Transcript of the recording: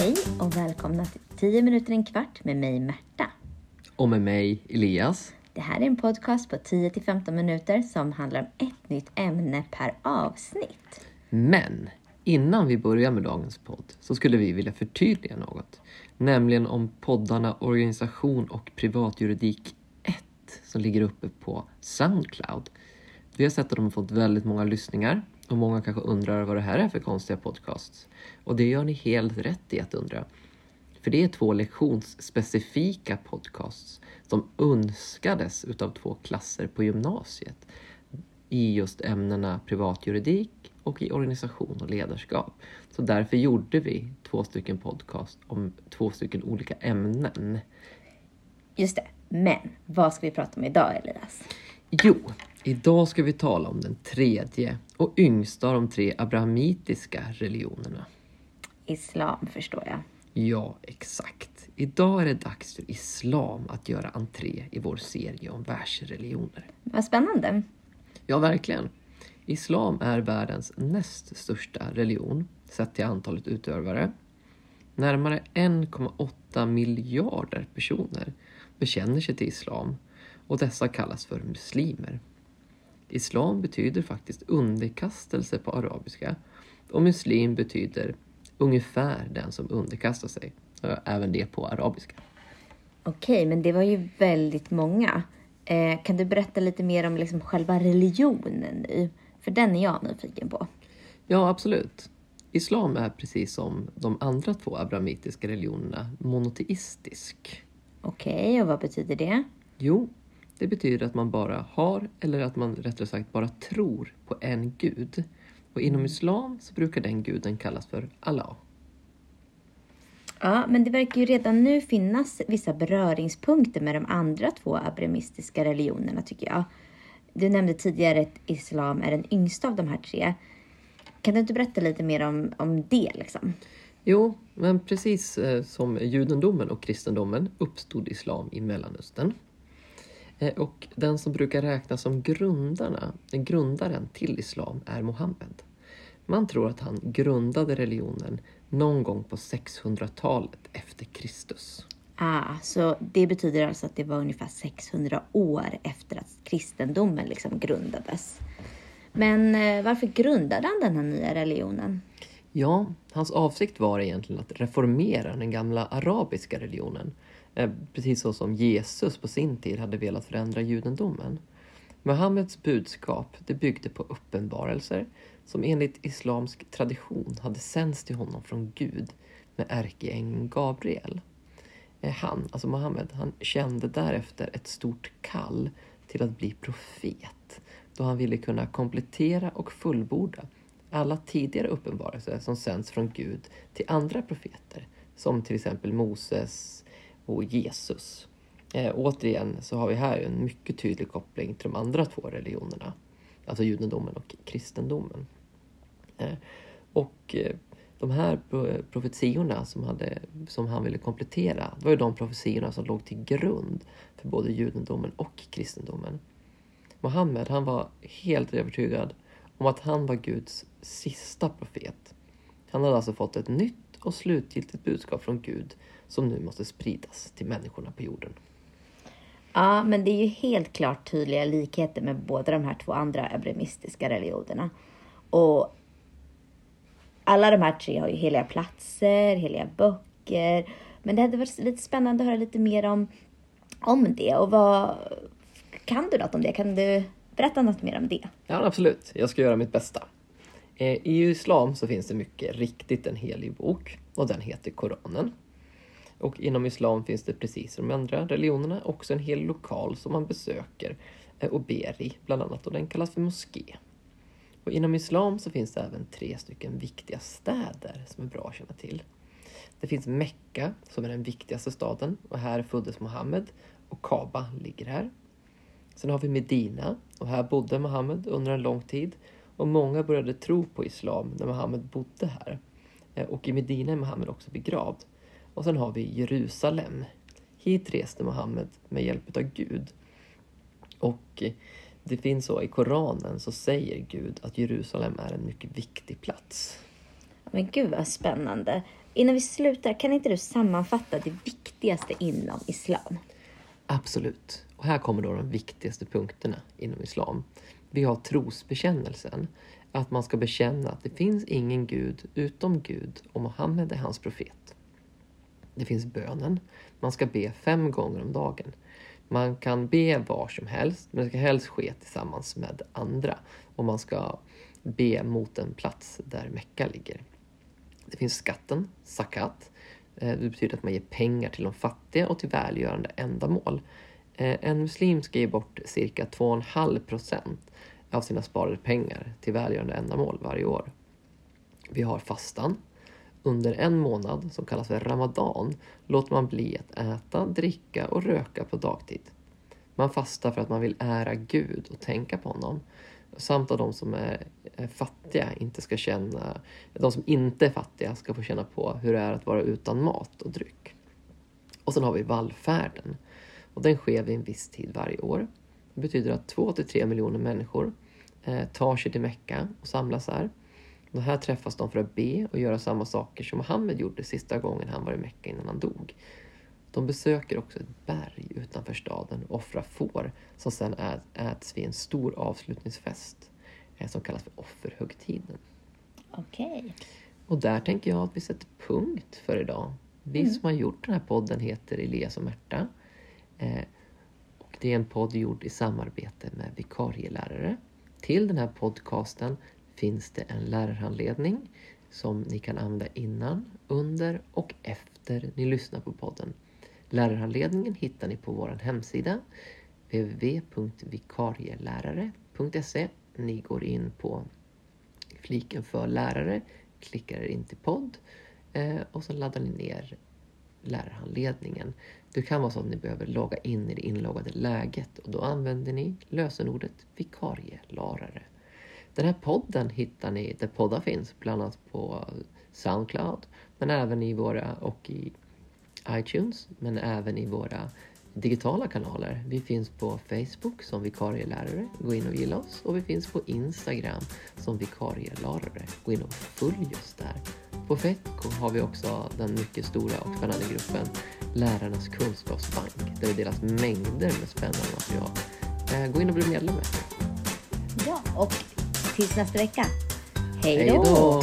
Hej och välkomna till 10 minuter en kvart med mig Märta. Och med mig Elias. Det här är en podcast på 10 till 15 minuter som handlar om ett nytt ämne per avsnitt. Men innan vi börjar med dagens podd så skulle vi vilja förtydliga något. Nämligen om poddarna Organisation och privatjuridik 1 som ligger uppe på Soundcloud. Vi har sett att de har fått väldigt många lyssningar och många kanske undrar vad det här är för konstiga podcasts. Och det gör ni helt rätt i att undra. För det är två lektionsspecifika podcasts som önskades utav två klasser på gymnasiet i just ämnena privatjuridik och i organisation och ledarskap. Så därför gjorde vi två stycken podcast om två stycken olika ämnen. Just det, men vad ska vi prata om idag Elias? Jo, idag ska vi tala om den tredje och yngsta av de tre abrahamitiska religionerna. Islam förstår jag. Ja, exakt. Idag är det dags för islam att göra entré i vår serie om världsreligioner. Vad spännande. Ja, verkligen. Islam är världens näst största religion sett till antalet utövare. Närmare 1,8 miljarder personer bekänner sig till islam och dessa kallas för muslimer. Islam betyder faktiskt underkastelse på arabiska och muslim betyder ungefär den som underkastar sig. Även det på arabiska. Okej, men det var ju väldigt många. Eh, kan du berätta lite mer om liksom själva religionen nu? För den är jag nyfiken på. Ja, absolut. Islam är precis som de andra två abrahamitiska religionerna monoteistisk. Okej, och vad betyder det? Jo, det betyder att man bara har, eller att man rättare sagt bara tror på en gud. Och inom islam så brukar den guden kallas för Allah. Ja, men det verkar ju redan nu finnas vissa beröringspunkter med de andra två abrahamistiska religionerna tycker jag. Du nämnde tidigare att islam är den yngsta av de här tre. Kan du inte berätta lite mer om, om det? Liksom? Jo, men precis eh, som judendomen och kristendomen uppstod islam i Mellanöstern. Eh, och den som brukar räknas som grundarna, grundaren till islam är Mohammed. Man tror att han grundade religionen någon gång på 600-talet efter Kristus. Ah, så det betyder alltså att det var ungefär 600 år efter att kristendomen liksom grundades. Men eh, varför grundade han den här nya religionen? Ja, hans avsikt var egentligen att reformera den gamla arabiska religionen. Eh, precis så som Jesus på sin tid hade velat förändra judendomen. Muhammeds budskap det byggde på uppenbarelser som enligt islamsk tradition hade sänts till honom från Gud med ärkeängeln Gabriel. Eh, han, alltså Muhammed, han kände därefter ett stort kall till att bli profet då han ville kunna komplettera och fullborda alla tidigare uppenbarelser som sänds från Gud till andra profeter som till exempel Moses och Jesus. Eh, återigen så har vi här en mycket tydlig koppling till de andra två religionerna, alltså judendomen och kristendomen. Eh, och eh, de här profetiorna som, hade, som han ville komplettera, det var ju de profetiorna som låg till grund för både judendomen och kristendomen. Mohammed, han var helt övertygad om att han var Guds sista profet. Han hade alltså fått ett nytt och slutgiltigt budskap från Gud som nu måste spridas till människorna på jorden. Ja, men det är ju helt klart tydliga likheter med båda de här två andra abrahamistiska religionerna. Och alla de här tre har ju heliga platser, heliga böcker. Men det hade varit lite spännande att höra lite mer om, om det. Och vad, kan du något om det? Kan du berätta något mer om det? Ja, absolut. Jag ska göra mitt bästa. Eh, I islam så finns det mycket riktigt en helig bok och den heter Koranen. Och inom islam finns det precis som de andra religionerna också en hel lokal som man besöker eh, och ber i, bland annat och den kallas för moské. Och inom islam så finns det även tre stycken viktiga städer som är bra att känna till. Det finns Mekka som är den viktigaste staden och här föddes Muhammed och Kaba ligger här. Sen har vi Medina och här bodde Muhammed under en lång tid och många började tro på islam när Muhammed bodde här. Eh, och i Medina är Muhammed också begravd. Och sen har vi Jerusalem. Hit reste Muhammed med hjälp av Gud. Och det finns så i Koranen så säger Gud att Jerusalem är en mycket viktig plats. Men gud vad spännande. innan vi slutar, kan inte du sammanfatta det viktigaste inom islam? Absolut. Och här kommer då de viktigaste punkterna inom islam. Vi har trosbekännelsen, att man ska bekänna att det finns ingen gud utom Gud och Mohammed är hans profet. Det finns bönen, man ska be fem gånger om dagen. Man kan be var som helst, men det ska helst ske tillsammans med andra. Och man ska be mot en plats där Mecka ligger. Det finns skatten, zakat. Eh, det betyder att man ger pengar till de fattiga och till välgörande ändamål. Eh, en muslim ska ge bort cirka 2,5 procent av sina sparade pengar till välgörande ändamål varje år. Vi har fastan. Under en månad, som kallas för ramadan, låter man bli att äta, dricka och röka på dagtid. Man fastar för att man vill ära Gud och tänka på honom. Samt att de som är fattiga inte ska känna, de som inte är fattiga ska få känna på hur det är att vara utan mat och dryck. Och sen har vi vallfärden. Och den sker vid en viss tid varje år. Det betyder att två till tre miljoner människor eh, tar sig till Mecka och samlas här. Och här träffas de för att be och göra samma saker som Mohammed gjorde sista gången han var i Mecka innan han dog. De besöker också ett berg utanför staden och offrar får som sedan äts vid en stor avslutningsfest eh, som kallas för offerhögtiden. Okej. Okay. Och där tänker jag att vi sätter punkt för idag. Vi mm. som har gjort den här podden heter Elias och Märta. Eh, och det är en podd gjord i samarbete med vikarielärare. Till den här podcasten finns det en lärarhandledning som ni kan använda innan, under och efter ni lyssnar på podden. Lärarhandledningen hittar ni på vår hemsida www.vikarielärare.se Ni går in på fliken för lärare, klickar er in till podd eh, och så laddar ni ner lärarhandledningen. Det kan vara så att ni behöver logga in i det inloggade läget och då använder ni lösenordet vikarielärare. Den här podden hittar ni där poddar finns, bland annat på Soundcloud, men även i våra och i iTunes, men även i våra digitala kanaler. Vi finns på Facebook som vikarielärare, gå in och gilla oss. Och vi finns på Instagram som vikarielärare, gå in och följ oss där. På Fetco har vi också den mycket stora och spännande gruppen Lärarnas kunskapsbank där det delas mängder med spännande material. Eh, gå in och bli medlem. Ja, och tills nästa vecka. Hej då!